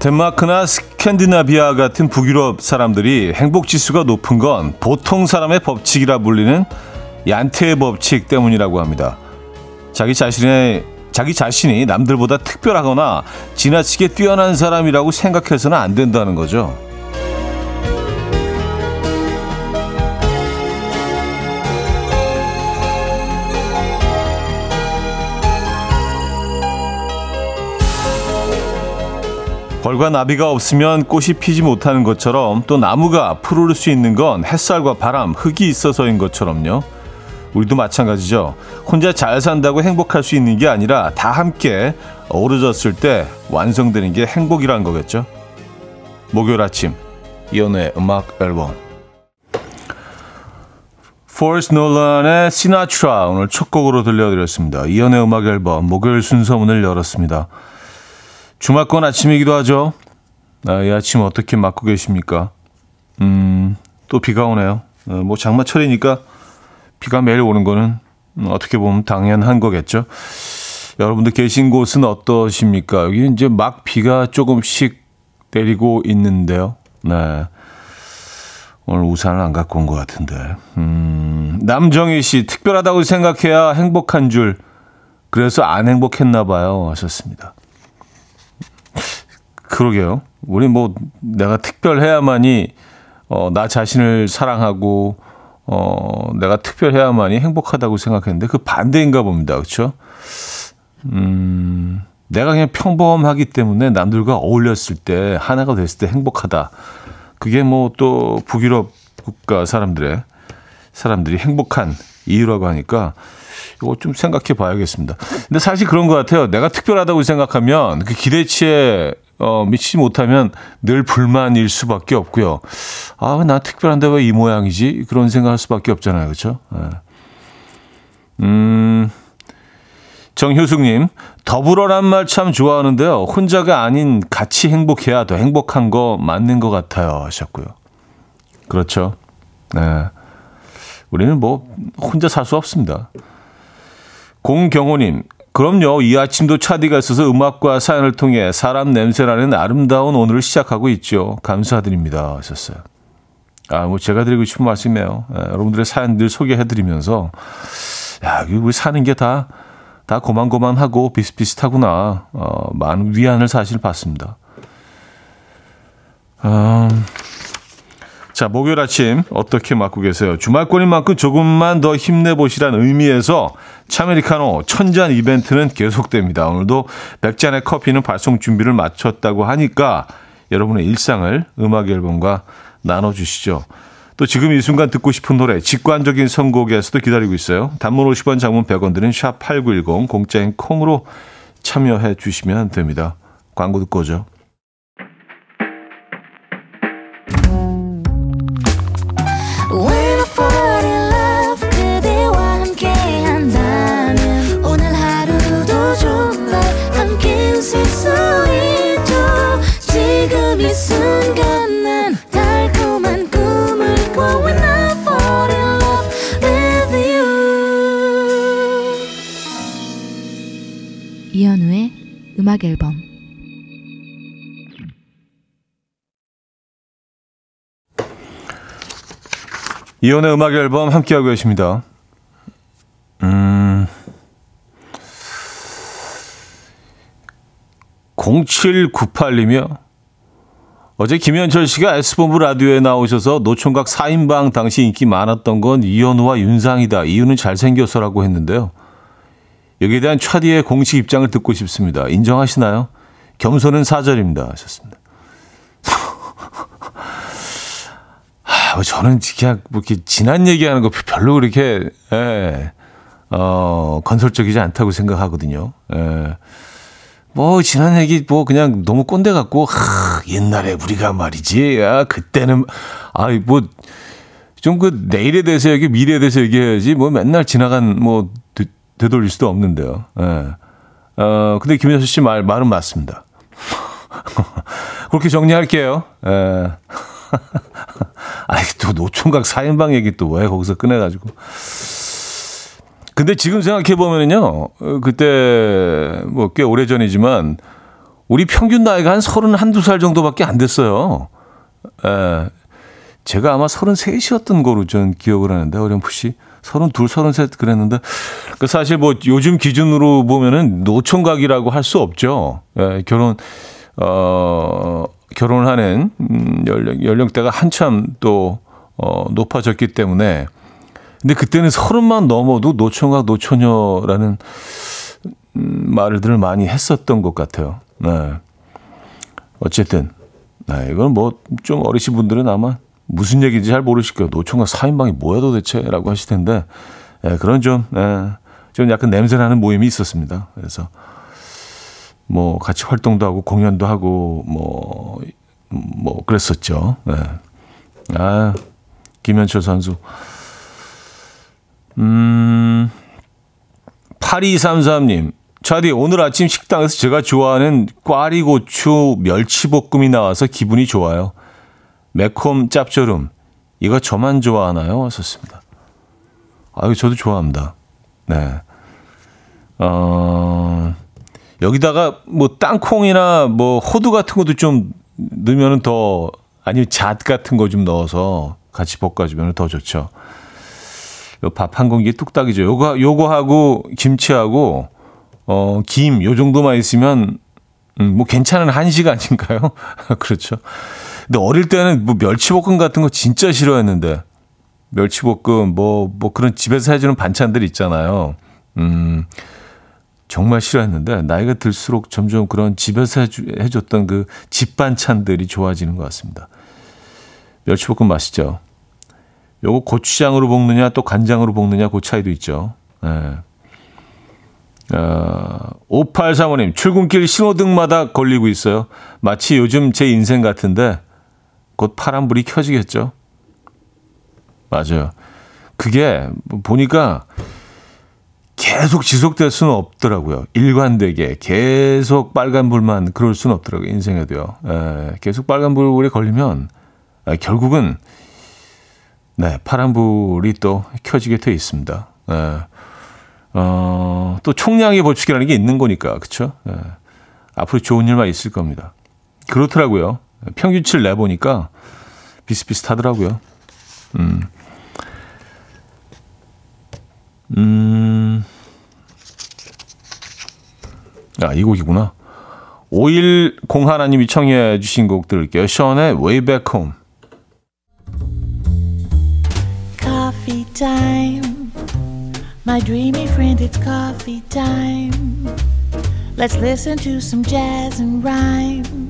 덴마크나 스캔디나비아 같은 북유럽 사람들이 행복 지수가 높은 건 보통 사람의 법칙이라 불리는 얀테의 법칙 때문이라고 합니다. 자기 자신의 자기 자신이 남들보다 특별하거나 지나치게 뛰어난 사람이라고 생각해서는 안 된다는 거죠. 벌과 나비가 없으면 꽃이 피지 못하는 것처럼 또 나무가 푸르를 수 있는 건 햇살과 바람, 흙이 있어서인 것처럼요. 우리도 마찬가지죠. 혼자 잘 산다고 행복할 수 있는 게 아니라 다 함께 어우러졌을 때 완성되는 게 행복이라는 거겠죠. 목요일 아침 이연의 음악 앨범 Forrest Nolan의 Sinatra 오늘 첫 곡으로 들려드렸습니다. 이연의 음악 앨범 목요일 순서 문을 열었습니다. 주말권 아침이기도 하죠. 아, 이 아침 어떻게 맞고 계십니까? 음, 또 비가 오네요. 어, 뭐 장마철이니까 비가 매일 오는 거는 어떻게 보면 당연한 거겠죠. 여러분들 계신 곳은 어떠십니까? 여기 이제 막 비가 조금씩 내리고 있는데요. 네. 오늘 우산을 안 갖고 온 것 같은데. 음, 남정희 씨, 특별하다고 생각해야 행복한 줄. 그래서 안 행복했나 봐요. 하셨습니다. 그러게요. 우리 뭐 내가 특별해야만이 어, 나 자신을 사랑하고 어, 내가 특별해야만이 행복하다고 생각했는데 그 반대인가 봅니다. 그렇죠? 음, 내가 그냥 평범하기 때문에 남들과 어울렸을 때 하나가 됐을 때 행복하다. 그게 뭐 또 북유럽 국가 사람들의 사람들이 행복한 이유라고 하니까 이거 좀 생각해 봐야겠습니다. 근데 사실 그런 것 같아요. 내가 특별하다고 생각하면 그 기대치에 어, 미치지 못하면 늘 불만일 수밖에 없고요. 아, 나 특별한데 왜 이 모양이지? 그런 생각할 수밖에 없잖아요. 그렇죠? 네. 음. 정효숙님, 더불어란 말 참 좋아하는데요. 혼자가 아닌 같이 행복해야 더 행복한 거 맞는 것 같아요. 하셨고요. 그렇죠. 네. 우리는 뭐, 혼자 살 수 없습니다. 공경호님, 그럼요. 이 아침도 차디가 있어서 음악과 사연을 통해 사람 냄새나는 아름다운 오늘을 시작하고 있죠. 감사드립니다. 하셨어요. 아, 뭐 제가 드리고 싶은 말씀이에요. 예, 여러분들의 사연들 소개해드리면서, 야, 우리 사는 게 다, 다 고만고만하고 비슷비슷하구나. 어, 많은 위안을 사실 받습니다. 음, 자, 목요일 아침 어떻게 맞고 계세요? 주말권인 만큼 조금만 더 힘내보시라는 의미에서 차메리카노 천잔 이벤트는 계속됩니다. 오늘도 100잔의 커피는 발송 준비를 마쳤다고 하니까 여러분의 일상을 음악 앨범과 나눠주시죠. 또 지금 이 순간 듣고 싶은 노래 직관적인 선곡에서도 기다리고 있어요. 단문 50원 장문 100원 드는 샵8910 공짜인 콩으로 참여해 주시면 됩니다. 광고 듣고 오죠. 음악 앨범 이혼의 음악 앨범 함께하고 계십니다. 음. 0798이며 어제 김현철 씨가 S본부 라디오에 나오셔서 노총각 4인방 당시 인기 많았던 건 이현우와 윤상이다. 이유는 잘생겨서라고 했는데요. 여기에 대한 차디의 공식 입장을 듣고 싶습니다. 인정하시나요? 겸손은 사절입니다. 하셨습니다. 하, 뭐 저는 그냥 뭐 이렇게 지난 얘기하는 거 별로 그렇게, 예, 어, 건설적이지 않다고 생각하거든요. 예. 뭐, 지난 얘기, 뭐, 그냥 너무 꼰대 같고, 하, 옛날에 우리가 말이지, 아, 그때는, 아, 뭐, 좀 그 내일에 대해서 얘기, 미래에 대해서 얘기해야지, 뭐 맨날 지나간, 뭐, 되돌릴 수도 없는데요. 예. 어, 근데 김현수 씨 말, 말은 맞습니다. 그렇게 정리할게요. 예. 아이, 또 노총각 4인방 얘기 또 왜 거기서 꺼내가지고. 근데 지금 생각해보면요. 그때 뭐 꽤 오래 전이지만 우리 평균 나이가 한 서른 한두 살 정도밖에 안 됐어요. 에, 제가 아마 서른 셋이었던 거로 전 기억을 하는데, 어렴풋이. 서른 둘, 서른 셋 그랬는데, 그 사실 뭐 요즘 기준으로 보면은 노총각이라고 할 수 없죠. 에, 결혼, 어, 결혼을 하는 음, 연령, 연령대가 한참 또, 어, 높아졌기 때문에. 근데 그때는 서른만 넘어도 노총각, 노처녀라는 음, 말들을 많이 했었던 것 같아요. 네. 어쨌든, 네, 이건 뭐 좀 어리신 분들은 아마 무슨 얘기인지 잘 모르실 거예요. 노총각 4인방이 뭐야 도대체? 라고 하실 텐데, 네, 그런 좀, 네, 좀 약간 냄새나는 모임이 있었습니다. 그래서, 뭐, 같이 활동도 하고, 공연도 하고, 뭐, 뭐, 그랬었죠. 네. 아, 김현철 선수. 음, 8233님. 차디, 오늘 아침 식당에서 제가 좋아하는 꽈리고추 멸치볶음이 나와서 기분이 좋아요. 매콤 짭조름. 이거 저만 좋아하나요? 하셨습니다. 아유, 저도 좋아합니다. 네. 어, 여기다가 뭐 땅콩이나 뭐 호두 같은 것도 좀 넣으면 더, 아니면 잣 같은 거 좀 넣어서 같이 볶아주면 더 좋죠. 밥 한 공기 뚝딱이죠. 요거, 요거하고 김치하고 어, 김, 요 정도만 있으면, 음, 뭐 괜찮은 한식 아닌가요? 그렇죠. 근데 어릴 때는 뭐 멸치볶음 같은 거 진짜 싫어했는데, 멸치볶음, 뭐, 뭐 그런 집에서 해주는 반찬들 있잖아요. 음, 정말 싫어했는데, 나이가 들수록 점점 그런 집에서 해줬던 그 집 반찬들이 좋아지는 것 같습니다. 멸치볶음 맛있죠. 요거 고추장으로 볶느냐, 또 간장으로 볶느냐, 그 차이도 있죠. 예. 네. 어, 5835님, 출근길 신호등마다 걸리고 있어요. 마치 요즘 제 인생 같은데, 곧 파란불이 켜지겠죠? 맞아요. 그게 보니까 계속 지속될 수는 없더라고요. 일관되게. 계속 빨간불만 그럴 수는 없더라고요. 인생에도요. 에, 계속 빨간불에 걸리면, 에, 결국은, 네, 파란불이 또 켜지게 돼 있습니다. 에, 어, 또 총량의 법칙이라는 게 있는 거니까? 예. 앞으로 좋은 일만 있을 겁니다. 그렇더라고요. 평균치를 내보니까 비슷비슷하더라고요. 음. 음. 아, 이 곡이구나. 510 하나님이 청해 주신 곡 들을게요. 션의 Way Back Home. Coffee time. My dreamy friend, it's coffee time. Let's listen to some jazz and rhyme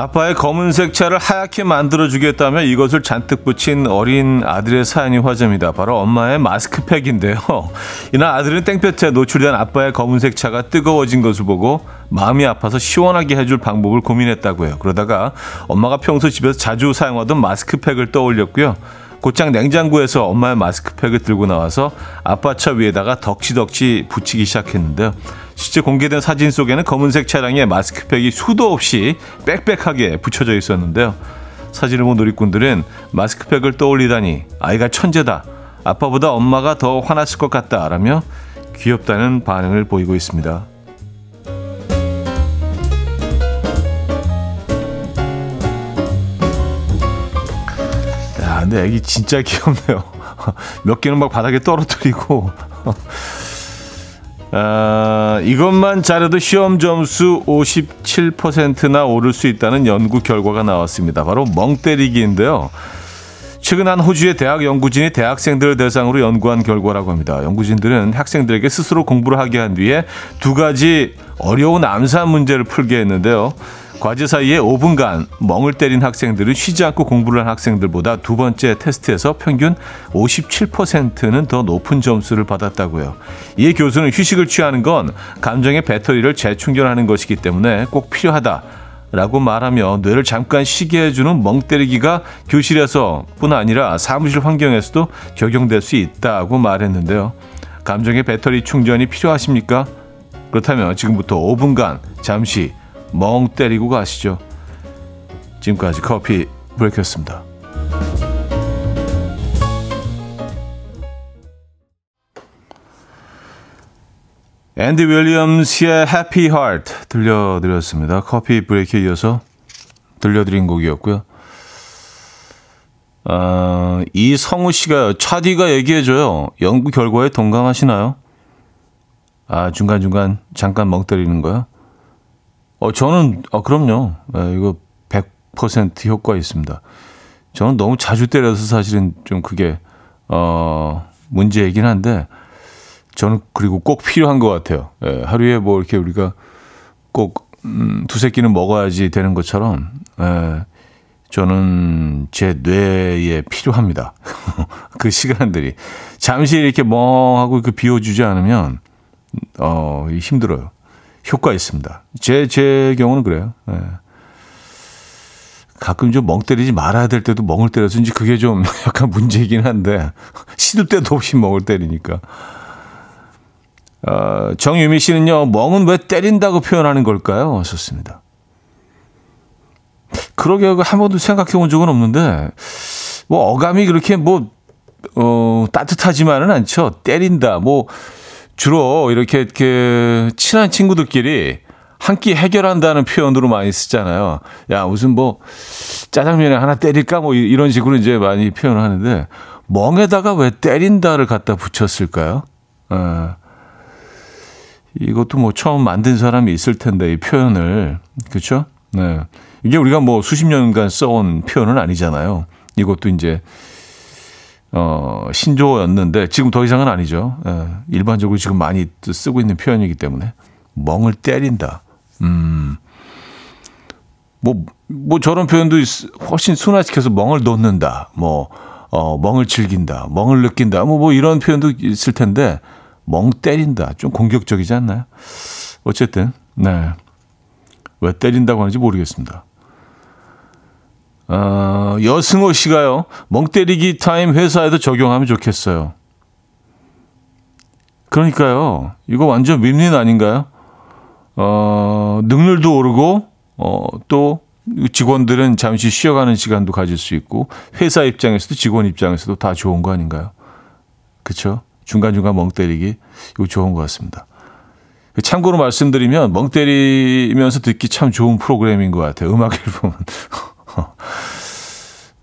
아빠의 검은색 차를 하얗게 만들어주겠다며 이것을 잔뜩 붙인 어린 아들의 사연이 화제입니다. 바로 엄마의 마스크팩인데요. 이날 아들은 땡볕에 노출된 아빠의 검은색 차가 뜨거워진 것을 보고 마음이 아파서 시원하게 해줄 방법을 고민했다고 해요. 그러다가 엄마가 평소 집에서 자주 사용하던 마스크팩을 떠올렸고요. 곧장 냉장고에서 엄마의 마스크팩을 들고 나와서 아빠 차 위에다가 덕지덕지 붙이기 시작했는데요. 실제 공개된 사진 속에는 검은색 차량에 마스크팩이 수도 없이 빽빽하게 붙여져 있었는데요. 사진을 본 누리꾼들은 마스크팩을 떠올리다니 아이가 천재다. 아빠보다 엄마가 더 화났을 것 같다. 라며 귀엽다는 반응을 보이고 있습니다. 야, 근데 애기 진짜 귀엽네요. 몇 개는 막 바닥에 떨어뜨리고. 아, 이것만 잘해도 시험 점수 57%나 오를 수 있다는 연구 결과가 나왔습니다. 바로 멍 때리기인데요. 최근 한 호주의 대학 연구진이 대학생들을 대상으로 연구한 결과라고 합니다. 연구진들은 학생들에게 스스로 공부를 하게 한 뒤에 두 가지 어려운 암산 문제를 풀게 했는데요. 과제 사이에 5분간 멍을 때린 학생들은 쉬지 않고 공부를 한 학생들보다 두 번째 테스트에서 평균 57%는 더 높은 점수를 받았다고요. 이에 교수는 휴식을 취하는 건 감정의 배터리를 재충전하는 것이기 때문에 꼭 필요하다. 라고 말하며 뇌를 잠깐 쉬게 해주는 멍 때리기가 교실에서 뿐 아니라 사무실 환경에서도 적용될 수 있다고 말했는데요. 감정의 배터리 충전이 필요하십니까? 그렇다면 지금부터 5분간 잠시 멍 때리고 가시죠. 지금까지 커피 브레이크였습니다. 앤디 윌리엄스의 Happy Heart 들려드렸습니다. 커피 브레이크에 이어서 들려드린 곡이었고요. 아, 이성우 씨가 차디가 얘기해줘요. 연구 결과에 동감하시나요? 아, 중간중간 잠깐 멍 때리는 거요? 어, 저는, 어, 그럼요. 네, 이거 100% 효과 있습니다. 저는 너무 자주 때려서 사실은 좀 그게, 어, 문제이긴 한데, 저는 그리고 꼭 필요한 것 같아요. 예, 하루에 뭐 이렇게 우리가 꼭, 음, 두세 끼는 먹어야지 되는 것처럼, 예, 저는 제 뇌에 필요합니다. 그 시간들이. 잠시 이렇게 멍하고 그 비워주지 않으면, 어, 힘들어요. 효과 있습니다. 제, 제 경우는 그래요. 예. 가끔 좀 멍 때리지 말아야 될 때도 멍을 때려서 이제 그게 좀 약간 문제이긴 한데, 시도 때도 없이 멍을 때리니까. 어, 정유미 씨는요, 멍은 왜 때린다고 표현하는 걸까요? 좋습니다. 그러게 한 번도 생각해 본 적은 없는데, 뭐, 어감이 그렇게 뭐, 어, 따뜻하지만은 않죠. 때린다. 뭐, 주로 이렇게, 이렇게, 친한 친구들끼리 한 끼 해결한다는 표현으로 많이 쓰잖아요. 야, 무슨 뭐, 짜장면에 하나 때릴까? 뭐, 이런 식으로 이제 많이 표현을 하는데, 멍에다가 왜 때린다를 갖다 붙였을까요? 어. 이것도 뭐 처음 만든 사람이 있을 텐데 이 표현을 그렇죠? 네. 이게 우리가 뭐 수십 년간 써온 표현은 아니잖아요. 이것도 이제 어 신조어였는데 지금 더 이상은 아니죠. 예, 일반적으로 지금 많이 쓰고 있는 표현이기 때문에 멍을 때린다. 음. 뭐, 뭐 저런 표현도 훨씬 순화시켜서 멍을 놓는다. 뭐, 어, 멍을 즐긴다. 멍을 느낀다. 뭐, 뭐 이런 표현도 있을 텐데 멍 때린다. 좀 공격적이지 않나요? 어쨌든, 네. 왜 때린다고 하는지 모르겠습니다. 어, 여승호 씨가요, 멍 때리기 타임 회사에도 적용하면 좋겠어요. 그러니까요, 이거 완전 윈윈 아닌가요? 어, 능률도 오르고, 어, 또 직원들은 잠시 쉬어가는 시간도 가질 수 있고, 회사 입장에서도 직원 입장에서도 다 좋은 거 아닌가요? 그쵸? 중간중간 멍 때리기 이거 좋은 것 같습니다. 참고로 말씀드리면 멍 때리면서 듣기 참 좋은 프로그램인 것 같아요. 음악 앨범은.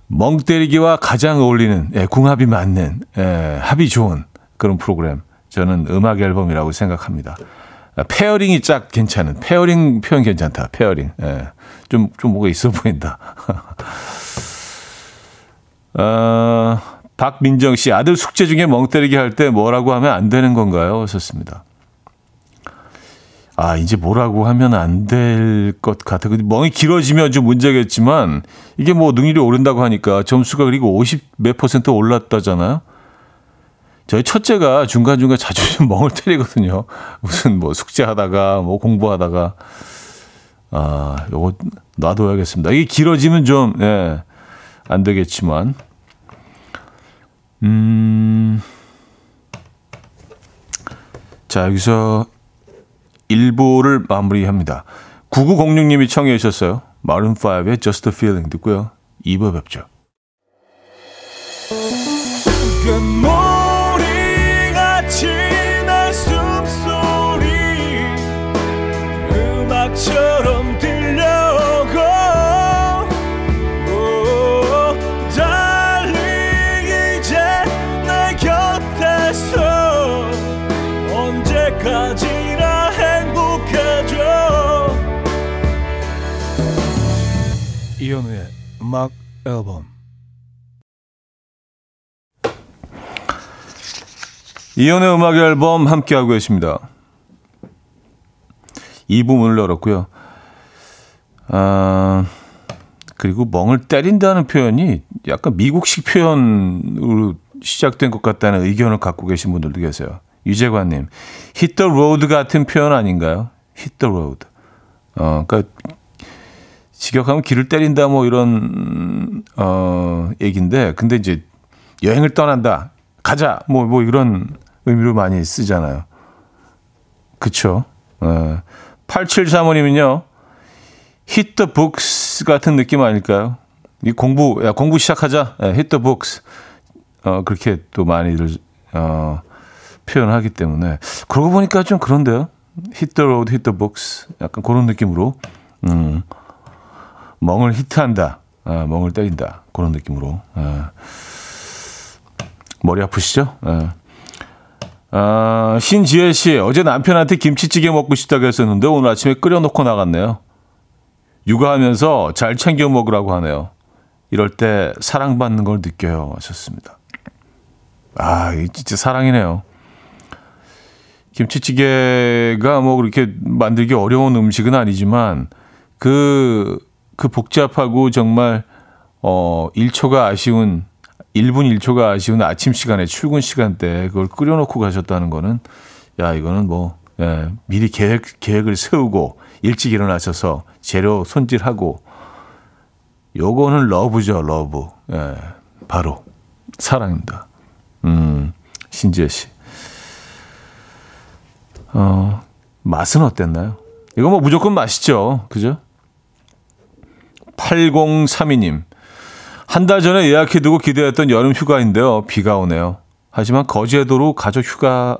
멍 때리기와 가장 어울리는 예, 궁합이 맞는 예, 합이 좋은 그런 프로그램. 저는 음악 앨범이라고 생각합니다. pairing이 짝 괜찮은 pairing 표현 괜찮다. pairing. 예, 좀, 좀 뭐가 있어 보인다. 어, 박민정 씨, 아들 숙제 중에 멍 때리기 할 때 뭐라고 하면 안 되는 건가요? 썼습니다. 아, 이제 뭐라고 하면 안 될 것 같아. 멍이 길어지면 좀 문제겠지만, 이게 뭐 능률이 오른다고 하니까 점수가 그리고 50 몇 퍼센트 올랐다잖아요? 저희 첫째가 중간중간 자주 좀 멍을 때리거든요. 무슨 뭐 숙제하다가, 뭐 공부하다가. 아, 요거 놔둬야겠습니다. 이게 길어지면 좀, 예, 안 되겠지만. 음. 자, 여기서 1부를 마무리합니다. 9906님이 청해 주셨어요. 마룬5의 Just a Feeling 듣고요. 2부 뵙죠. 음악 앨범 이현우의 음악 앨범 함께하고 계십니다. 이 부분을 열었고요. 아, 그리고 멍을 때린다는 표현이 약간 미국식 표현으로 시작된 것 같다는 의견을 갖고 계신 분들도 계세요. 유재관님, hit the road 같은 표현 아닌가요? hit the road. 어, 그러니까 직역하면 길을 때린다 뭐 이런 어 얘기인데 근데 이제 여행을 떠난다 가자 뭐뭐 뭐 이런 의미로 많이 쓰잖아요. 그쵸? 어. 8735님은요. hit the books 같은 느낌 아닐까요? 이 공부 야 공부 시작하자. 예, hit the books. 어 그렇게 또 많이들 어 표현하기 때문에 그러고 보니까 좀 그런데요. road, hit the books. 약간 그런 느낌으로 음. 멍을 히트한다. 아, 멍을 때린다. 그런 느낌으로. 아. 머리 아프시죠? 아. 아, 신지혜 씨, 어제 남편한테 김치찌개 먹고 싶다고 했었는데 오늘 아침에 끓여놓고 나갔네요. 육아하면서 잘 챙겨 먹으라고 하네요. 이럴 때 사랑받는 걸 느껴요. 하셨습니다. 아, 이 진짜 사랑이네요. 김치찌개가 뭐 그렇게 만들기 어려운 음식은 아니지만 그, 그 복잡하고 정말, 어, 1초가 아쉬운 1분 1초가 아쉬운 아침 시간에 출근 시간대 그걸 끓여놓고 가셨다는 거는 야 이거는 뭐 예, 미리 계획 계획을 세우고 일찍 일어나셔서 재료 손질하고 요거는 love죠 love 예, 바로 사랑입니다. 음 신지혜 씨. 어 맛은 어땠나요? 이거 뭐 무조건 맛있죠, 그죠? 8032님. 한 달 전에 예약해두고 기대했던 여름 휴가인데요. 비가 오네요. 하지만 거제도로 가족 휴가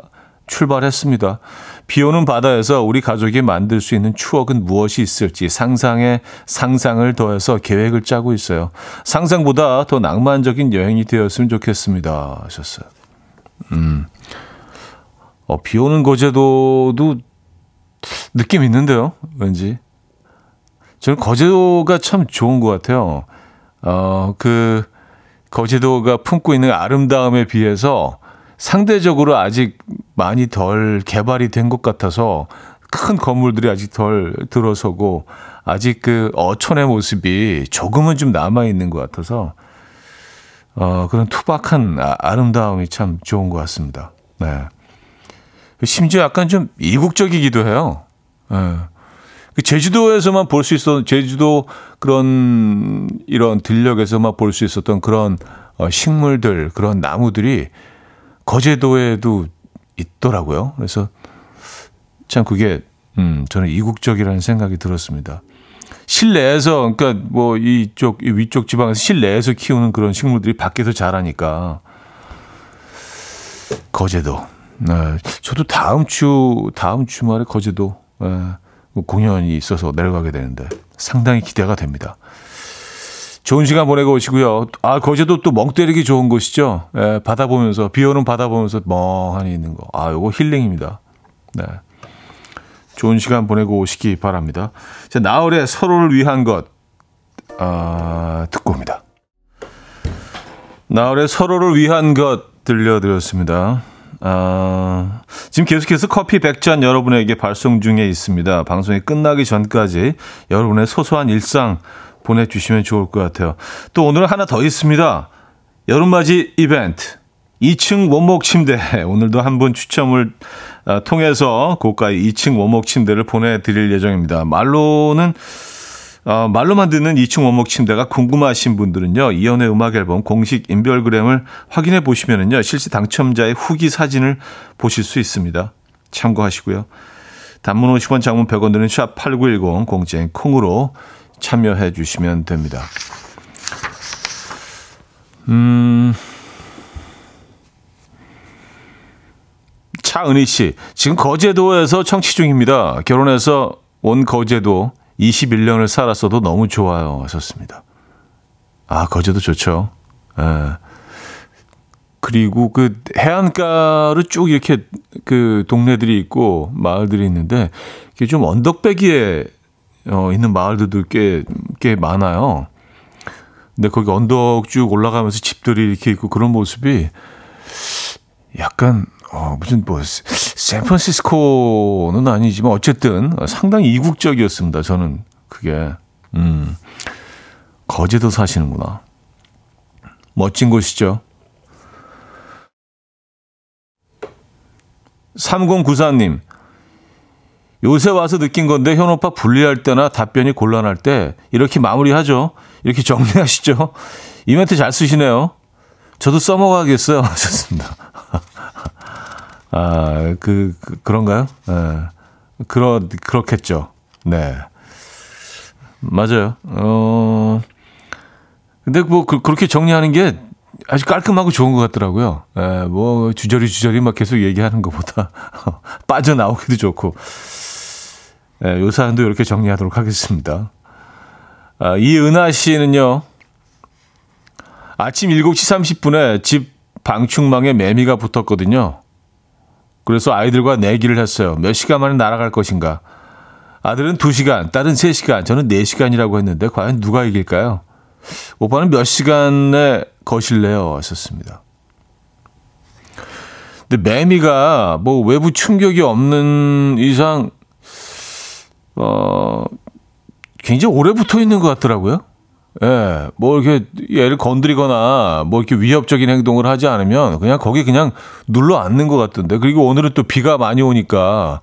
출발했습니다. 비 오는 바다에서 우리 가족이 만들 수 있는 추억은 무엇이 있을지 상상에 상상을 더해서 계획을 짜고 있어요. 상상보다 더 낭만적인 여행이 되었으면 좋겠습니다. 하셨어요. 음. 어, 비 오는 거제도도 느낌 있는데요. 왠지. 저는 거제도가 참 좋은 것 같아요. 어, 그, 거제도가 품고 있는 아름다움에 비해서 상대적으로 아직 많이 덜 개발이 된 것 같아서 큰 건물들이 아직 덜 들어서고 아직 그 어촌의 모습이 조금은 좀 남아 있는 것 같아서 어, 그런 투박한 아, 름다움이참 좋은 것 같습니다. 네. 심지어 약간 좀 이국적이기도 해요. 네. 그 제주도에서만 볼 수 있었던 제주도 그런 이런 들녘에서만 볼 수 있었던 그런 어, 식물들 그런 나무들이 거제도에도 있더라고요. 그래서 참 그게 음 저는 이국적이라는 생각이 들었습니다. 실내에서 그러니까 뭐 이쪽 이 위쪽 지방에서 실내에서 키우는 그런 식물들이 밖에서 자라니까 거제도. 네, 저도 다음 주 다음 주말에 거제도 네, 뭐 공연이 있어서 내려가게 되는데 상당히 기대가 됩니다. 좋은 시간 보내고 오시고요. 아, 거제도 또 멍 때리기 좋은 곳이죠. 예, 바다 보면서, 비 오는 바다 보면서 멍하니 있는 거. 아, 요거 힐링입니다. 네. 좋은 시간 보내고 오시기 바랍니다. 자, 나월의 서로를 위한 것, 아, 듣고 옵니다. 나월의 서로를 위한 것 들려드렸습니다. 아, 지금 계속해서 커피 100잔 여러분에게 발송 중에 있습니다. 방송이 끝나기 전까지 여러분의 소소한 일상 보내주시면 좋을 것 같아요. 또 오늘은 하나 더 있습니다. 여름맞이 이벤트. 2층 원목 침대. 오늘도 한 분 추첨을 아, 통해서 고가의 2층 원목 침대를 보내드릴 예정입니다. 말로는 어, 말로만 듣는 2층 원목 침대가 궁금하신 분들은요, 이연의 음악 앨범 공식 인별그램을 확인해 보시면은요, 실시 당첨자의 후기 사진을 보실 수 있습니다. 참고하시고요. 단문 50원, 장문 100원 드는 샵8910 공짜인 콩으로 참여해 주시면 됩니다. 음, 차은희 씨, 지금 거제도에서 청취 중입니다. 결혼해서 온 거제도 21년을 살았어도 너무 좋아요. 하셨습니다. 아, 거제도 좋죠. 예. 그리고 그 해안가로 쭉 이렇게 그 동네들이 있고 마을들이 있는데 이게 좀 언덕배기에 어, 있는 마을들도 꽤, 꽤 많아요. 근데 거기 언덕 쭉 올라가면서 집들이 이렇게 있고 그런 모습이 약간 어, 무슨 뭐 샌프란시스코는 아니지만 어쨌든 상당히 이국적이었습니다. 저는 그게 음. 거제도 사시는구나. 멋진 곳이죠. 3094님, 요새 와서 느낀 건데 현 오빠 분리할 때나 답변이 곤란할 때 이렇게 마무리하죠. 이렇게 정리하시죠. 이 멘트 잘 쓰시네요. 저도 써먹어야겠어요. 하셨습니다. 아, 그, 그 그런가요? 네. 그러, 그렇겠죠. 네. 맞아요. 어, 근데 뭐, 그, 그렇게 정리하는 게 아주 깔끔하고 좋은 것 같더라고요. 예, 뭐, 주저리 주저리 막 계속 얘기하는 것보다 빠져나오기도 좋고. 예, 요 사연도 이렇게 정리하도록 하겠습니다. 아, 이은하 씨는요, 아침 7시 30분에 집 방충망에 매미가 붙었거든요. 그래서 아이들과 내기를 했어요. 몇 시간 만에 날아갈 것인가. 아들은 2시간, 딸은 3시간, 저는 4시간이라고 했는데 과연 누가 이길까요? 오빠는 몇 시간에 거실래요? 하셨습니다. 근데 매미가 뭐 외부 충격이 없는 이상 어, 굉장히 오래 붙어 있는 것 같더라고요. 예, 뭐 이렇게 얘를 건드리거나 뭐 이렇게 위협적인 행동을 하지 않으면 그냥 거기 그냥 눌러 앉는 것 같던데. 그리고 오늘은 또 비가 많이 오니까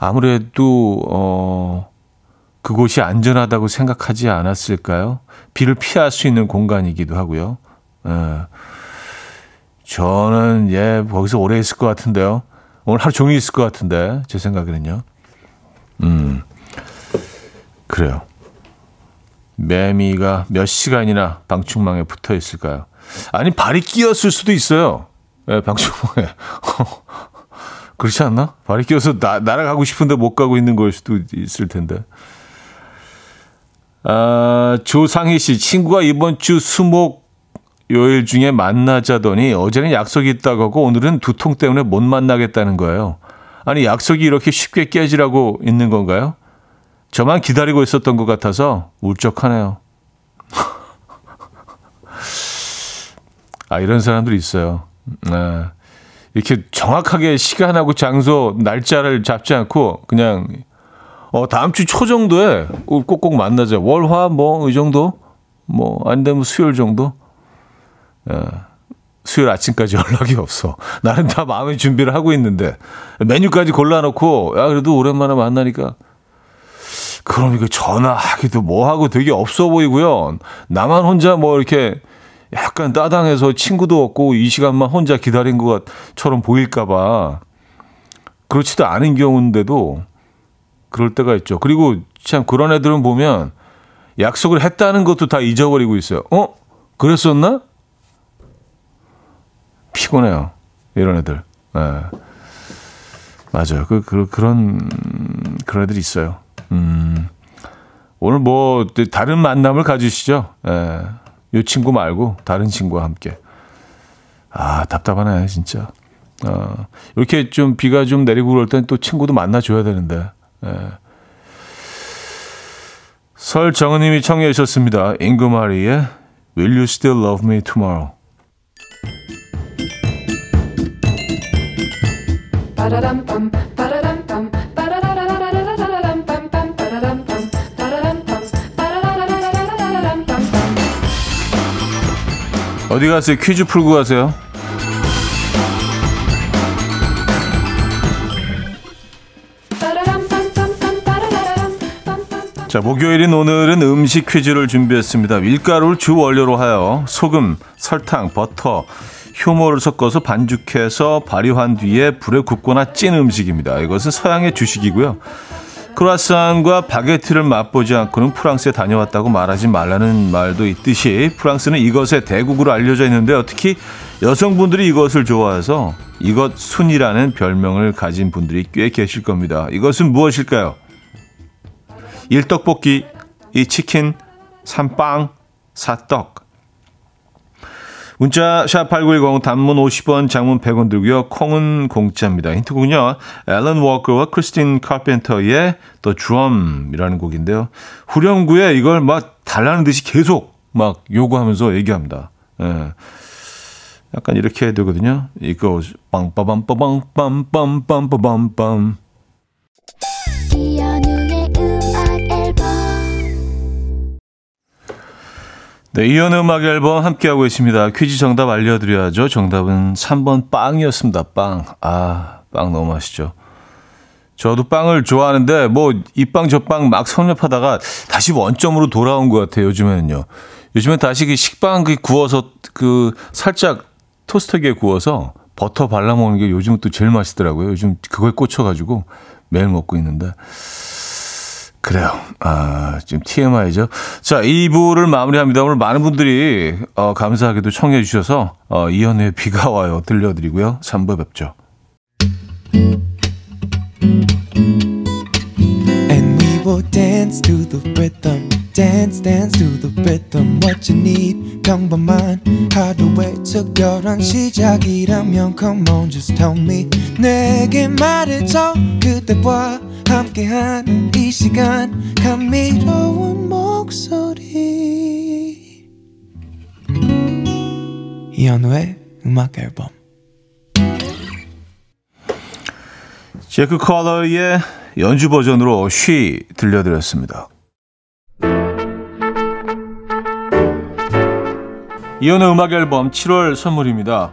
아무래도, 어, 그곳이 안전하다고 생각하지 않았을까요? 비를 피할 수 있는 공간이기도 하고요. 예. 저는 예, 거기서 오래 있을 것 같은데요. 오늘 하루 종일 있을 것 같은데, 제 생각에는요. 음. 그래요. 매미가 몇 시간이나 방충망에 붙어 있을까요? 아니, 발이 끼었을 수도 있어요. 네, 방충망에. 그렇지 않나? 발이 끼어서 나, 날아가고 싶은데 못 가고 있는 걸 수도 있을 텐데. 아, 조상희 씨, 친구가 이번 주 수목 요일 중에 만나자더니 어제는 약속이 있다고 하고 오늘은 두통 때문에 못 만나겠다는 거예요. 아니, 약속이 이렇게 쉽게 깨지라고 있는 건가요? 저만 기다리고 있었던 것 같아서 울적하네요. 아, 이런 사람들이 있어요. 네. 이렇게 정확하게 시간하고 장소, 날짜를 잡지 않고 그냥 어, 다음 주 초 정도에 꼭꼭 만나자. 월화 뭐 이 정도? 뭐 안 되면 수요일 정도? 예. 수요일 아침까지 연락이 없어. 나는 다 마음의 준비를 하고 있는데 메뉴까지 골라놓고 야 그래도 오랜만에 만나니까 그럼 이거 전화하기도 뭐하고 되게 없어 보이고요. 나만 혼자 뭐 이렇게 약간 따당해서 친구도 없고 이 시간만 혼자 기다린 것처럼 보일까봐 그렇지도 않은 경우인데도 그럴 때가 있죠. 그리고 참 그런 애들은 보면 약속을 했다는 것도 다 잊어버리고 있어요. 어? 그랬었나? 피곤해요. 이런 애들. 네. 맞아요. 그, 그, 그런, 그런 애들이 있어요. 음, 오늘 뭐 다른 만남을 가지시죠. 예. 이 친구 말고 다른 친구와 함께. 아 답답하네 진짜. 어, 이렇게 좀 비가 좀 내리고 그럴 땐 또 친구도 만나줘야 되는데. 예. 설정은님이 청해 주셨습니다. 잉그마리의 Will You Still Love Me Tomorrow. 어디 가세요? 퀴즈 풀고 가세요. 자, 목요일인 오늘은 음식 퀴즈를 준비했습니다. 밀가루를 주 원료로 하여 소금, 설탕, 버터, 효모를 섞어서 반죽해서 발효한 뒤에 불에 굽거나 찐 음식입니다. 이것은 서양의 주식이고요. 크루아상과 바게트를 맛보지 않고는 프랑스에 다녀왔다고 말하지 말라는 말도 있듯이 프랑스는 이것의 대국으로 알려져 있는데요. 특히 여성분들이 이것을 좋아해서 이것 순이라는 별명을 가진 분들이 꽤 계실 겁니다. 이것은 무엇일까요? 1떡볶이, 2 치킨, 3빵, 4떡. 문자 샵8910 단문 50원 장문 100원 들고요. 콩은 공짜입니다. 힌트곡은요. 앨런 워커와 크리스틴 카펜터의 The Drum이라는 곡인데요. 후렴구에 이걸 막 달라는 듯이 계속 막 요구하면서 얘기합니다. 예. 약간 이렇게 되거든요. 이거 빵빠밤빠밤빰빰빰빰빰 네, 이연의 음악 앨범 함께하고 있습니다. 퀴즈 정답 알려드려야죠. 정답은 3번 빵이었습니다. 빵. 아, 빵 너무 맛있죠. 저도 빵을 좋아하는데 뭐 이 빵 저 빵 막 섭렵하다가 다시 원점으로 돌아온 것 같아요. 요즘에는요. 요즘엔 다시 그 식빵 그 구워서 그 살짝 토스트기에 구워서 버터 발라 먹는 게 요즘 또 제일 맛있더라고요. 요즘 그거에 꽂혀가지고 매일 먹고 있는데. 그래요. 아, 지금 TMI죠. 자, 2부를 마무리합니다. 오늘 많은 분들이, 어, 감사하게도 청해 주셔서, 어, 이연의 비가 와요. 들려드리고요. 3부 뵙죠. Dance to the rhythm. dance dance to the rhythm what you need 평범한 하루의 특별한 시작이라면 come on just tell me 내게 말해줘 그대와 함께한 이 시간 감미로운 목소리 이현우의 음악 앨범 제크 컬러의 연주 버전으로 쉬 들려드렸습니다. 이혼의 음악 앨범 7월 선물입니다.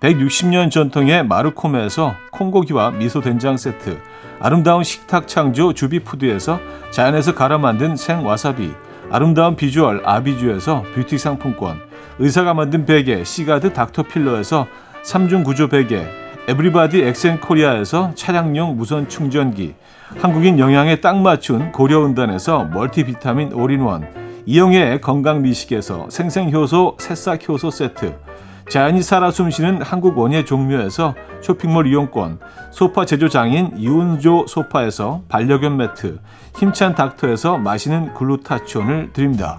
160년 전통의 마르코메에서 콩고기와 미소 된장 세트 아름다운 식탁 창조 주비푸드에서 자연에서 갈아 만든 생와사비 아름다운 비주얼 아비주에서 뷰티 상품권 의사가 만든 베개 시가드 닥터필러에서 3중 구조 베개 에브리바디 엑센코리아에서 차량용 무선 충전기 한국인 영양에 딱 맞춘 고려은단에서 멀티비타민 올인원 이영애의 건강미식에서 생생효소 새싹효소 세트 자연이 살아 숨쉬는 한국 원예 종묘에서 쇼핑몰 이용권 소파 제조장인 이운조 소파에서 반려견 매트 힘찬 닥터에서 마시는 글루타치온을 드립니다.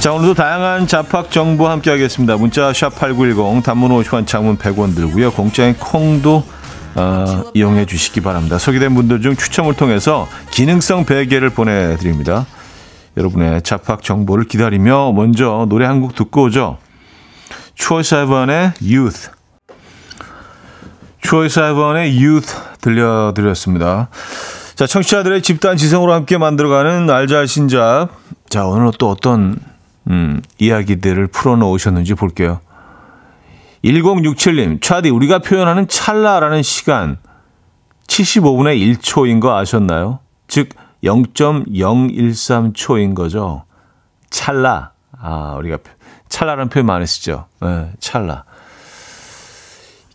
자, 오늘도 다양한 잡학 정보 함께 하겠습니다. 문자 샵 8910 단문 50원 장문 100원 들고요. 공짜인 콩도 어, 이용해 주시기 바랍니다. 소개된 분들 중 추첨을 통해서 기능성 베개를 보내드립니다. 여러분의 잡학 정보를 기다리며 먼저 노래 한 곡 듣고 오죠. 추어 사이번의 Youth. 추어 사이번의 Youth 들려드렸습니다. 자, 청취자들의 집단 지성으로 함께 만들어가는 알잘신잡. 자, 오늘은 또 어떤 음, 이야기들을 풀어놓으셨는지 볼게요. 1067님, 차디, 우리가 표현하는 찰나라는 시간 75분의 1초인 거 아셨나요? 즉, 0.013초인 거죠. 찰나. 아, 우리가 찰나라는 표현 많이 쓰죠. 네, 찰나.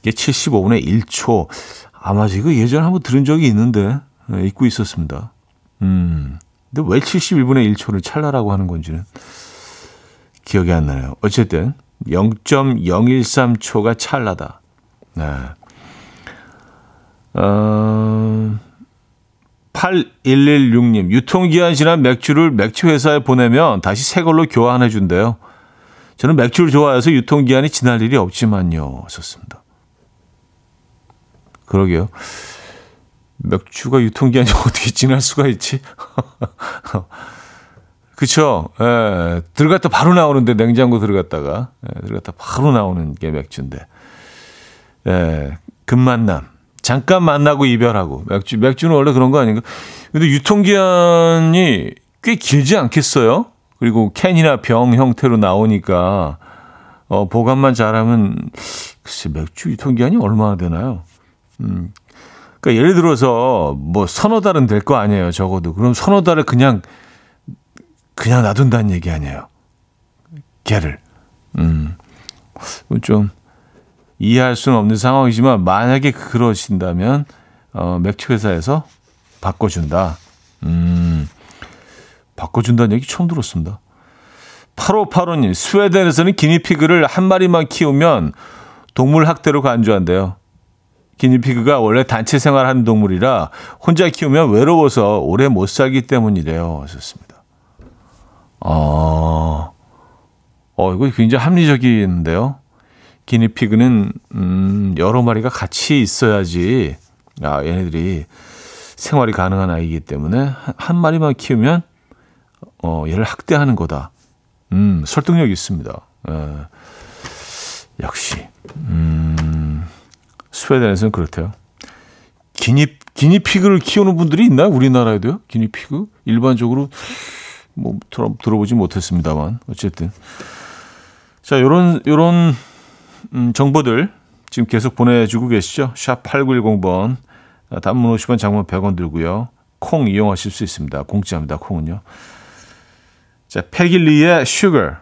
이게 75분의 1초. 아마 이거 예전에 한번 들은 적이 있는데, 네, 잊고 있었습니다. 음. 근데 왜 71분의 1초를 찰나라고 하는 건지는. 기억이 안 나요. 어쨌든 0.013초가 찰나다. 네. 어, 8116님, 유통기한 지난 맥주를 맥주회사에 보내면 다시 새 걸로 교환해 준대요. 저는 맥주를 좋아해서 유통기한이 지날 일이 없지만요. 썼습니다. 그러게요. 맥주가 유통기한이 어떻게 지날 수가 있지? 그쵸? 예, 들어갔다 바로 나오는데, 냉장고 들어갔다가, 예, 들어갔다 바로 나오는 게 맥주인데. 예, 금만남. 잠깐 만나고 이별하고. 맥주, 맥주는 원래 그런 거 아닌가? 근데 유통기한이 꽤 길지 않겠어요? 그리고 캔이나 병 형태로 나오니까, 어, 보관만 잘하면, 글쎄, 맥주 유통기한이 얼마나 되나요? 음. 그러니까 예를 들어서, 뭐, 서너 달은 될 거 아니에요, 적어도. 그럼 서너 달을 그냥, 그냥 놔둔다는 얘기 아니에요. 개를. 음. 좀, 이해할 수는 없는 상황이지만, 만약에 그러신다면, 어, 맥주 회사에서 바꿔준다. 음. 바꿔준다는 얘기 처음 들었습니다. 8585님, 스웨덴에서는 기니피그를 한 마리만 키우면 동물 학대로 간주한대요. 기니피그가 원래 단체 생활하는 동물이라 혼자 키우면 외로워서 오래 못 살기 때문이래요. 하셨습니다. 어, 어, 이거 굉장히 합리적인데요. 기니피그는, 음, 여러 마리가 같이 있어야지, 아, 얘네들이 생활이 가능한 아이기 때문에 한, 한 마리만 키우면, 어, 얘를 학대하는 거다. 음, 설득력 있습니다. 예. 역시, 음, 스웨덴에서는 그렇대요. 기니, 기니피그를 키우는 분들이 있나요? 우리나라에도요? 기니피그? 일반적으로, 뭐, 들어, 들어보지 못했습니다만. 어쨌든. 자, 요런, 요런, 음, 정보들 지금 계속 보내주고 계시죠? 샵 8910번. 단문 50원, 장문 100원 들고요. 콩 이용하실 수 있습니다. 공짜입니다, 콩은요. 자, 패길리의 Sugar.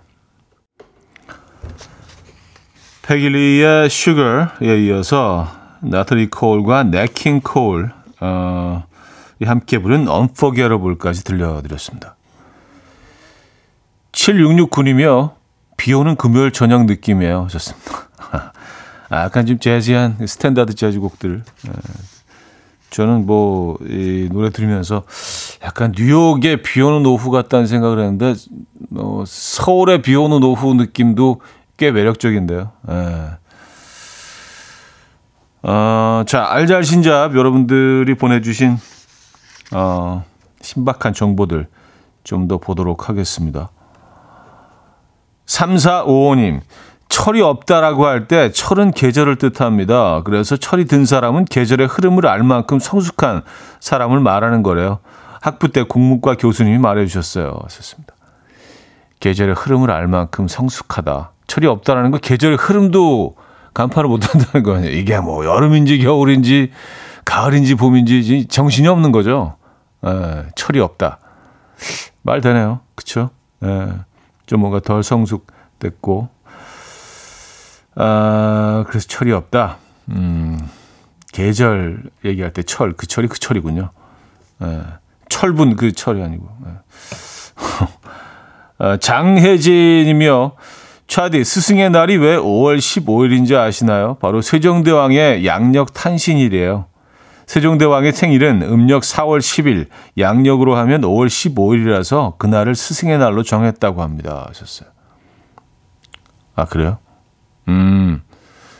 패길리의 Sugar에 이어서 나트리 콜과 네킹 콜 어, 함께 부른 Unforgettable까지 들려드렸습니다. 7669님이요. 비 오는 금요일 저녁 느낌이에요. 하셨습니다. 아, 약간 좀 재즈한 스탠다드 재즈 곡들. 저는 뭐, 이 노래 들으면서 약간 뉴욕에 비 오는 오후 같다는 생각을 했는데, 어, 서울에 비 오는 오후 느낌도 꽤 매력적인데요. 예. 어, 자, 알잘신잡 여러분들이 보내주신, 어, 신박한 정보들 좀 더 보도록 하겠습니다. 3455님, 철이 없다라고 할 때 철은 계절을 뜻합니다. 그래서 철이 든 사람은 계절의 흐름을 알 만큼 성숙한 사람을 말하는 거래요. 학부 때 국문과 교수님이 말해주셨어요. 썼습니다. 계절의 흐름을 알 만큼 성숙하다. 철이 없다라는 거 계절의 흐름도 간파를 못한다는 거 아니에요. 이게 뭐 여름인지 겨울인지 가을인지 봄인지 정신이 없는 거죠. 에, 철이 없다. 말 되네요. 그쵸? 에, 좀 뭔가 덜 성숙됐고 아, 그래서 철이 없다. 음, 계절 얘기할 때 철, 그 철이 그 철이군요. 예, 철분 그 철이 아니고. 예. 아, 장혜진이며 차디 스승의 날이 왜 5월 15일인지 아시나요? 바로 세종대왕의 양력 탄신일이에요. 세종대왕의 생일은 음력 4월 10일, 양력으로 하면 5월 15일이라서 그날을 스승의 날로 정했다고 합니다. 하셨어요. 아, 그래요? 음,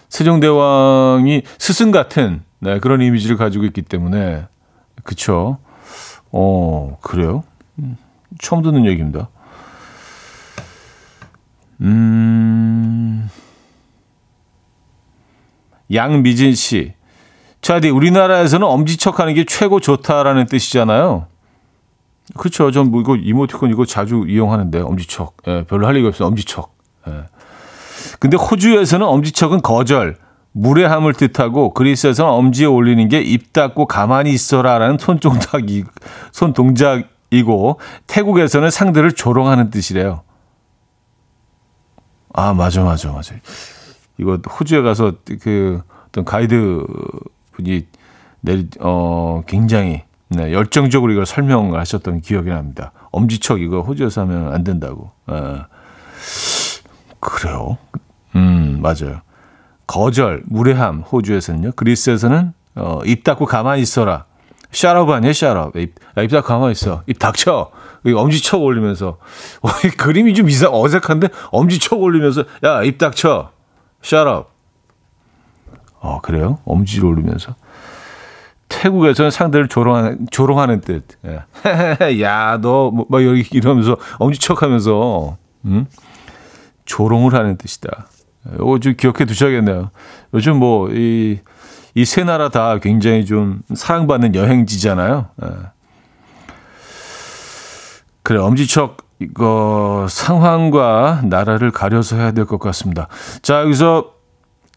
세종대왕이 스승 같은 네, 그런 이미지를 가지고 있기 때문에 그쵸? 어 그래요? 음, 처음 듣는 얘기입니다. 음, 양미진 씨, 차디 우리나라에서는 엄지척 하는 게 최고 좋다라는 뜻이잖아요. 그렇죠. 전 뭐 이거 이모티콘 이거 자주 이용하는데 엄지척. 예, 별로 할 얘기 없어요. 엄지척. 예. 근데 호주에서는 엄지척은 거절, 무례함을 뜻하고 그리스에서는 엄지에 올리는 게 입 닫고 가만히 있어라라는 손동작이 손동작이고 태국에서는 상대를 조롱하는 뜻이래요. 아 맞아 맞아 맞아. 이거 호주에 가서 그 어떤 가이드 분이 내리 어 굉장히 네, 열정적으로 이걸 설명을 하셨던 기억이 납니다. 엄지척 이거 호주에서 하면 안 된다고. 어. 그래요? 음, 맞아요. 거절, 무례함, 호주에서는요. 그리스에서는 어, 입 닫고 가만히 있어라. 샤럽 아니에요, 샤럽. 입, 입 닫고 가만히 있어. 입 닥쳐. 엄지척 올리면서. 어, 그림이 좀 이상, 어색한데? 엄지척 올리면서, 야, 입 닥쳐. 샤럽. 어, 그래요? 엄지를 올리면서. 태국에서는 상대를 조롱하는, 조롱하는 뜻. 예. 야, 너, 뭐, 막 이러면서 엄지척 하면서, 음? 조롱을 하는 뜻이다. 이거 좀 기억해 두셔야겠네요. 요즘 뭐, 이, 이 세 나라 다 굉장히 좀 사랑받는 여행지잖아요. 예. 그래, 엄지척, 이거, 상황과 나라를 가려서 해야 될 것 같습니다. 자, 여기서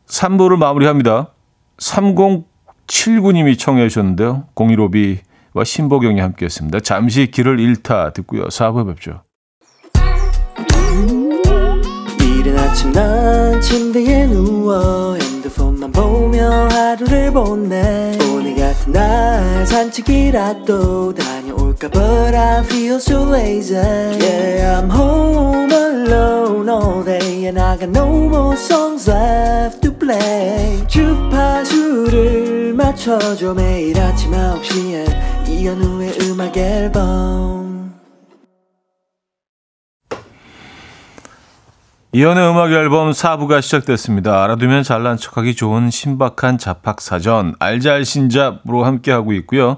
3부를 마무리합니다. 3079님이 청해 주셨는데요. 015B와 신보경이 함께 했습니다. 잠시 길을 잃다 듣고요. 4부에 뵙죠. 이른 아침 난 침대에 누워 핸드폰만 보며 하루를 보내 오늘 같은 날 산책이라도 다 녀올까? But I feel so lazy. Yeah I'm home alone all day And I got no more songs left to play. 주파수를 맞춰줘 매일 아침 9시에. 이현우의 음악 앨범. 이연의 음악 앨범 4부가 시작됐습니다. 알아두면 잘난 척하기 좋은 신박한 잡학사전 알잘신잡으로 함께하고 있고요.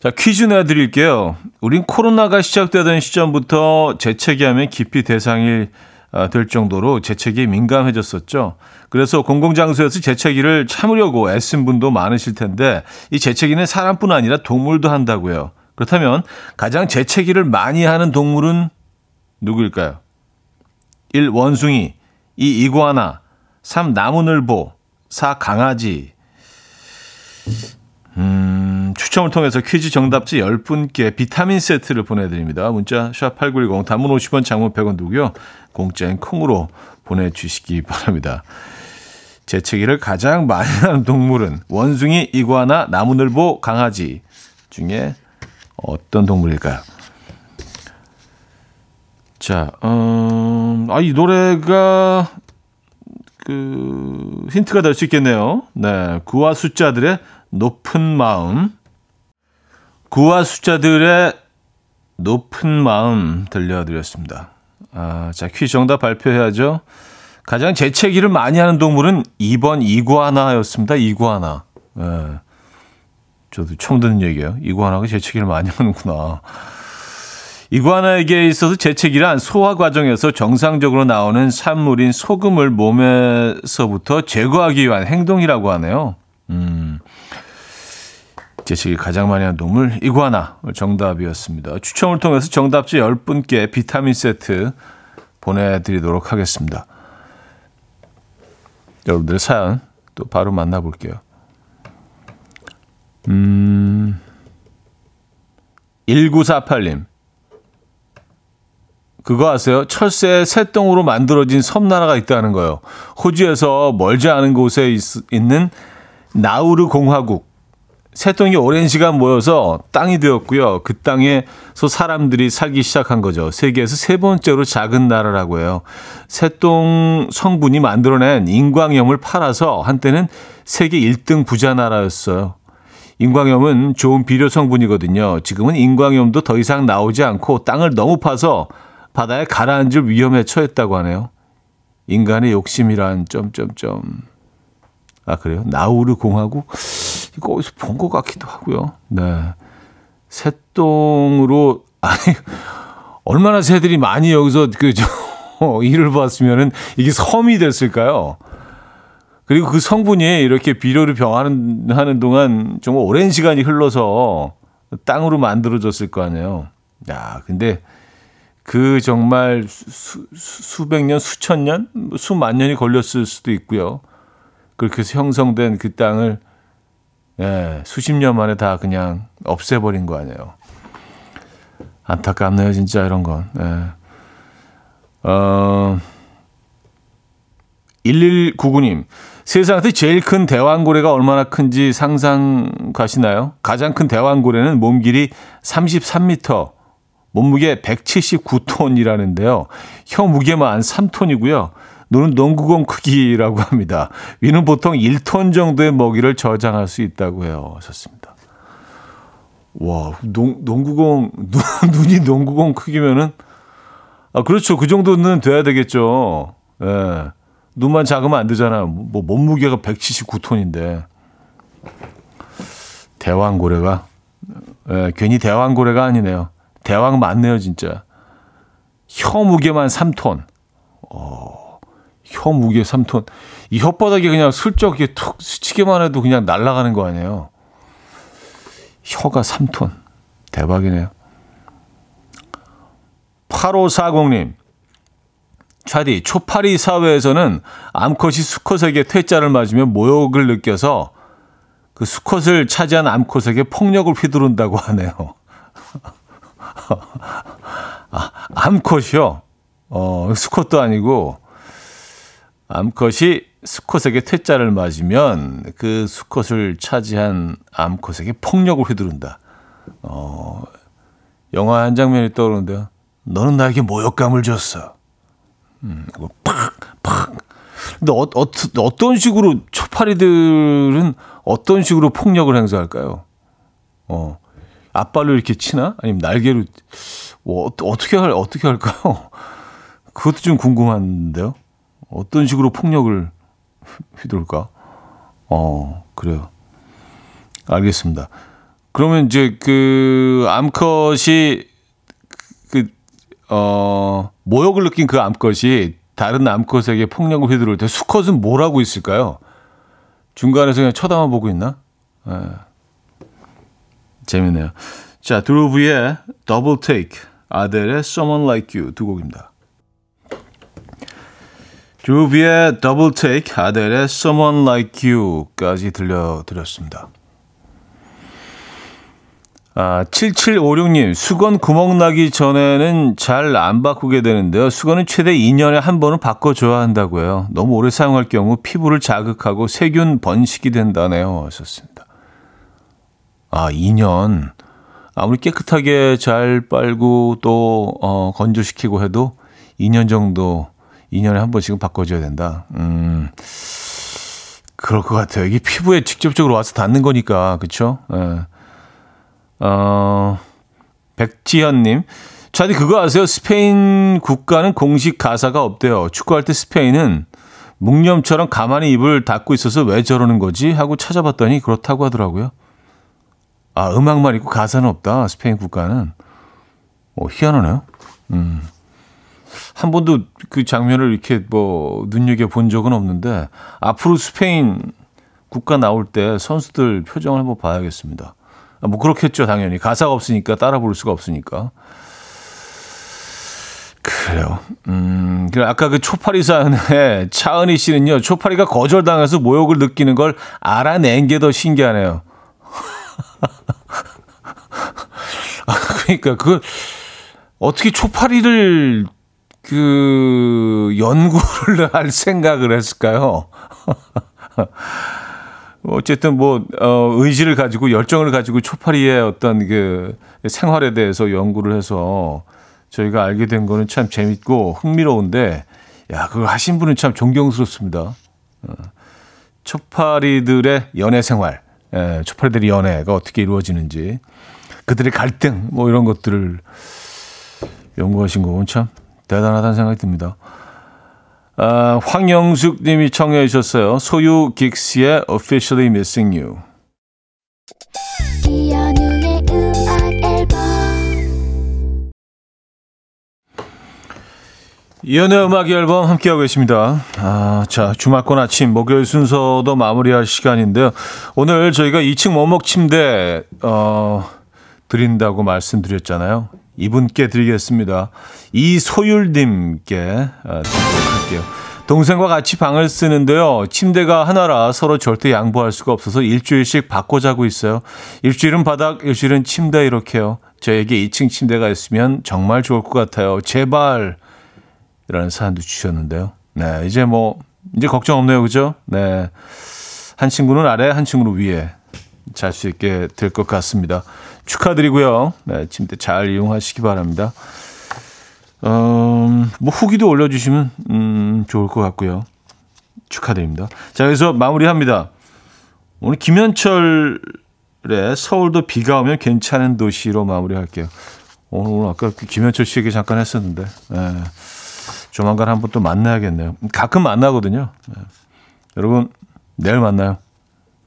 자, 퀴즈 내드릴게요. 우린 코로나가 시작되던 시점부터 재채기 하면 깊이 대상이 아, 될 정도로 재채기에 민감해졌었죠. 그래서 공공장소에서 재채기를 참으려고 애쓴 분도 많으실 텐데 이 재채기는 사람뿐 아니라 동물도 한다고요. 그렇다면 가장 재채기를 많이 하는 동물은 누구일까요? 1. 원숭이 2. 이구아나 3. 나무늘보 4. 강아지 음, 추첨을 통해서 퀴즈 정답지 10분께 비타민 세트를 보내드립니다. 문자 샵8910 단문 50원 장문 100원 두고요. 공짜인 콩으로 보내주시기 바랍니다. 재채기를 가장 많이 하는 동물은 원숭이, 이구아나, 나무늘보, 강아지 중에 어떤 동물일까요? 자, 음, 아, 이 노래가 그 힌트가 될 수 있겠네요. 네, 구와 숫자들의 높은 마음. 구와 숫자들의 높은 마음 들려드렸습니다. 아, 자, 퀴즈 정답 발표해야죠. 가장 재채기를 많이 하는 동물은 2번 이구아나였습니다. 이구아나. 네. 저도 처음 듣는 얘기예요. 이구아나가 재채기를 많이 하는구나. 이구아나에게 있어서 재채기란 소화 과정에서 정상적으로 나오는 산물인 소금을 몸에서부터 제거하기 위한 행동이라고 하네요. 음. 재채기 가장 많이 하는 동물 이구아나 정답이었습니다. 추첨을 통해서 정답지 10분께 비타민 세트 보내드리도록 하겠습니다. 여러분들의 사연 또 바로 만나볼게요. 음, 1948님. 그거 아세요? 철새 새똥으로 만들어진 섬나라가 있다는 거예요. 호주에서 멀지 않은 곳에 있, 있는 나우르 공화국. 새똥이 오랜 시간 모여서 땅이 되었고요. 그 땅에서 사람들이 살기 시작한 거죠. 세계에서 세 번째로 작은 나라라고 해요. 새똥 성분이 만들어낸 인광염을 팔아서 한때는 세계 1등 부자 나라였어요. 인광염은 좋은 비료 성분이거든요. 지금은 인광염도 더 이상 나오지 않고 땅을 너무 파서 바다에 가라앉을 위험에 처했다고 하네요. 인간의 욕심이란 점점점. 아 그래요? 나우르 공화국 이거 어디서 본 것 같기도 하고요. 네, 새똥으로 아니 얼마나 새들이 많이 여기서 그저 일을 봤으면은 이게 섬이 됐을까요? 그리고 그 성분이 이렇게 비료를 병하는 하는 동안 정말 오랜 시간이 흘러서 땅으로 만들어졌을 거 아니에요. 야, 근데 그 정말 수, 수 백 년, 수천 년, 수만 년이 걸렸을 수도 있고요. 그렇게 형성된 그 땅을 예, 수십 년 만에 다 그냥 없애버린 거 아니에요. 안타깝네요, 진짜 이런 건. 예. 어, 1199님, 세상에서 제일 큰 대왕고래가 얼마나 큰지 상상 가시나요? 가장 큰 대왕고래는 몸 길이 33m, 몸무게 179톤이라는데요. 혀 무게만 3톤이고요. 눈은 농구공 크기라고 합니다. 위는 보통 1톤 정도의 먹이를 저장할 수 있다고 해요. 하셨습니다. 와, 농, 농구공, 눈, 눈이 농구공 크기면은, 아, 그렇죠. 그 정도는 돼야 되겠죠. 예. 네. 눈만 작으면 안 되잖아요. 뭐, 몸무게가 179톤인데. 대왕고래가 예, 괜히 대왕고래가 아니네요. 대왕 맞네요, 진짜. 혀 무게만 3톤. 어, 혀 무게 3톤. 이 혓바닥이 그냥 슬쩍 이렇게 툭 스치기만 해도 그냥 날아가는 거 아니에요. 혀가 3톤. 대박이네요. 8540님. 차디, 초파리 사회에서는 암컷이 수컷에게 퇴짜를 맞으면 모욕을 느껴서 그 수컷을 차지한 암컷에게 폭력을 휘두른다고 하네요. 아, 암컷이요? 어, 수컷도 아니고, 암컷이 수컷에게 퇴짜를 맞으면 그 수컷을 차지한 암컷에게 폭력을 휘두른다. 어, 영화 한 장면이 떠오르는데요. 너는 나에게 모욕감을 줬어. 음, 팍, 팍. 근데 어, 어, 어떤 식으로 초파리들은 어떤 식으로 폭력을 행사할까요? 어, 앞발로 이렇게 치나? 아니면 날개로 뭐, 어떻게 할 어떻게 할까요? 그것도 좀 궁금한데요. 어떤 식으로 폭력을 휘둘까? 어, 그래요. 알겠습니다. 그러면 이제 그 암컷이 그, 어, 모욕을 느낀 그 암컷이 다른 암컷에게 폭력을 휘두를 때 수컷은 뭘 하고 있을까요? 중간에서 그냥 쳐다만 보고 있나? 예. 재밌네요. 자, 드루브의 double take, 아델의 Someone Like You 두 곡입니다. 드루브의 double take, 아델의 Someone Like You까지 들려드렸습니다. 아, 7756님, 수건 구멍 나기 전에는 잘 안 바꾸게 되는데요. 수건은 최대 2년에 한 번은 바꿔줘야 한다고요. 너무 오래 사용할 경우 피부를 자극하고 세균 번식이 된다네요. 하셨습니다. 아, 2년. 아무리 깨끗하게 잘 빨고 또, 어, 건조시키고 해도 2년 정도, 2년에 한 번씩은 바꿔줘야 된다. 음, 그럴 것 같아요. 이게 피부에 직접적으로 와서 닿는 거니까, 그쵸? 예. 어, 백지현님. 자디 그거 아세요? 스페인 국가는 공식 가사가 없대요. 축구할 때 스페인은 묵념처럼 가만히 입을 닫고 있어서 왜 저러는 거지? 하고 찾아봤더니 그렇다고 하더라고요. 아, 음악만 있고 가사는 없다. 스페인 국가는. 어, 희한하네요. 음. 한 번도 그 장면을 이렇게 뭐 눈여겨 본 적은 없는데 앞으로 스페인 국가 나올 때 선수들 표정을 한번 봐야겠습니다. 아, 뭐 그렇겠죠, 당연히. 가사가 없으니까 따라 부를 수가 없으니까. 그래요. 음, 그 아까 그 초파리 사연에 차은희 씨는요, 초파리가 거절당해서 모욕을 느끼는 걸 알아낸 게 더 신기하네요. 아, 그러니까 그 어떻게 초파리를 그 연구를 할 생각을 했을까요? 어쨌든 뭐 어, 의지를 가지고 열정을 가지고 초파리의 어떤 그 생활에 대해서 연구를 해서 저희가 알게 된 거는 참 재밌고 흥미로운데 야 그걸 하신 분은 참 존경스럽습니다. 어, 초파리들의 연애 생활, 예, 초파리들의 연애가 어떻게 이루어지는지 그들의 갈등 뭐 이런 것들을 연구하신 거는 참 대단하다는 생각이 듭니다. 아, 황영숙 님이 청해 주셨어요. 소유 긱스의 Officially Missing You. 이연우의 음악 앨범 이연우의 음악 앨범 함께하고 계십니다. 아, 자, 주말권 아침 목요일 순서도 마무리할 시간인데요. 오늘 저희가 2층 원목 침대 어, 드린다고 말씀드렸잖아요. 이분께 드리겠습니다. 이소율님께 아, 드리도록 할게요. 동생과 같이 방을 쓰는데요. 침대가 하나라 서로 절대 양보할 수가 없어서 일주일씩 바꿔 자고 있어요. 일주일은 바닥, 일주일은 침대 이렇게요. 저에게 2층 침대가 있으면 정말 좋을 것 같아요. 제발. 이라는 사연도 주셨는데요. 네, 이제 뭐, 이제 걱정 없네요. 그죠? 네. 한 친구는 아래, 한 친구는 위에 잘 수 있게 될 것 같습니다. 축하드리고요. 네, 침대 잘 이용하시기 바랍니다. 음, 뭐 후기도 올려주시면 음, 좋을 것 같고요. 축하드립니다. 자, 그래서 마무리합니다. 오늘 김현철의 서울도 비가 오면 괜찮은 도시로 마무리할게요. 오늘, 오늘 아까 그 김현철 씨에게 잠깐 했었는데 네. 조만간 한번 또 만나야겠네요. 가끔 만나거든요. 네. 여러분 내일 만나요.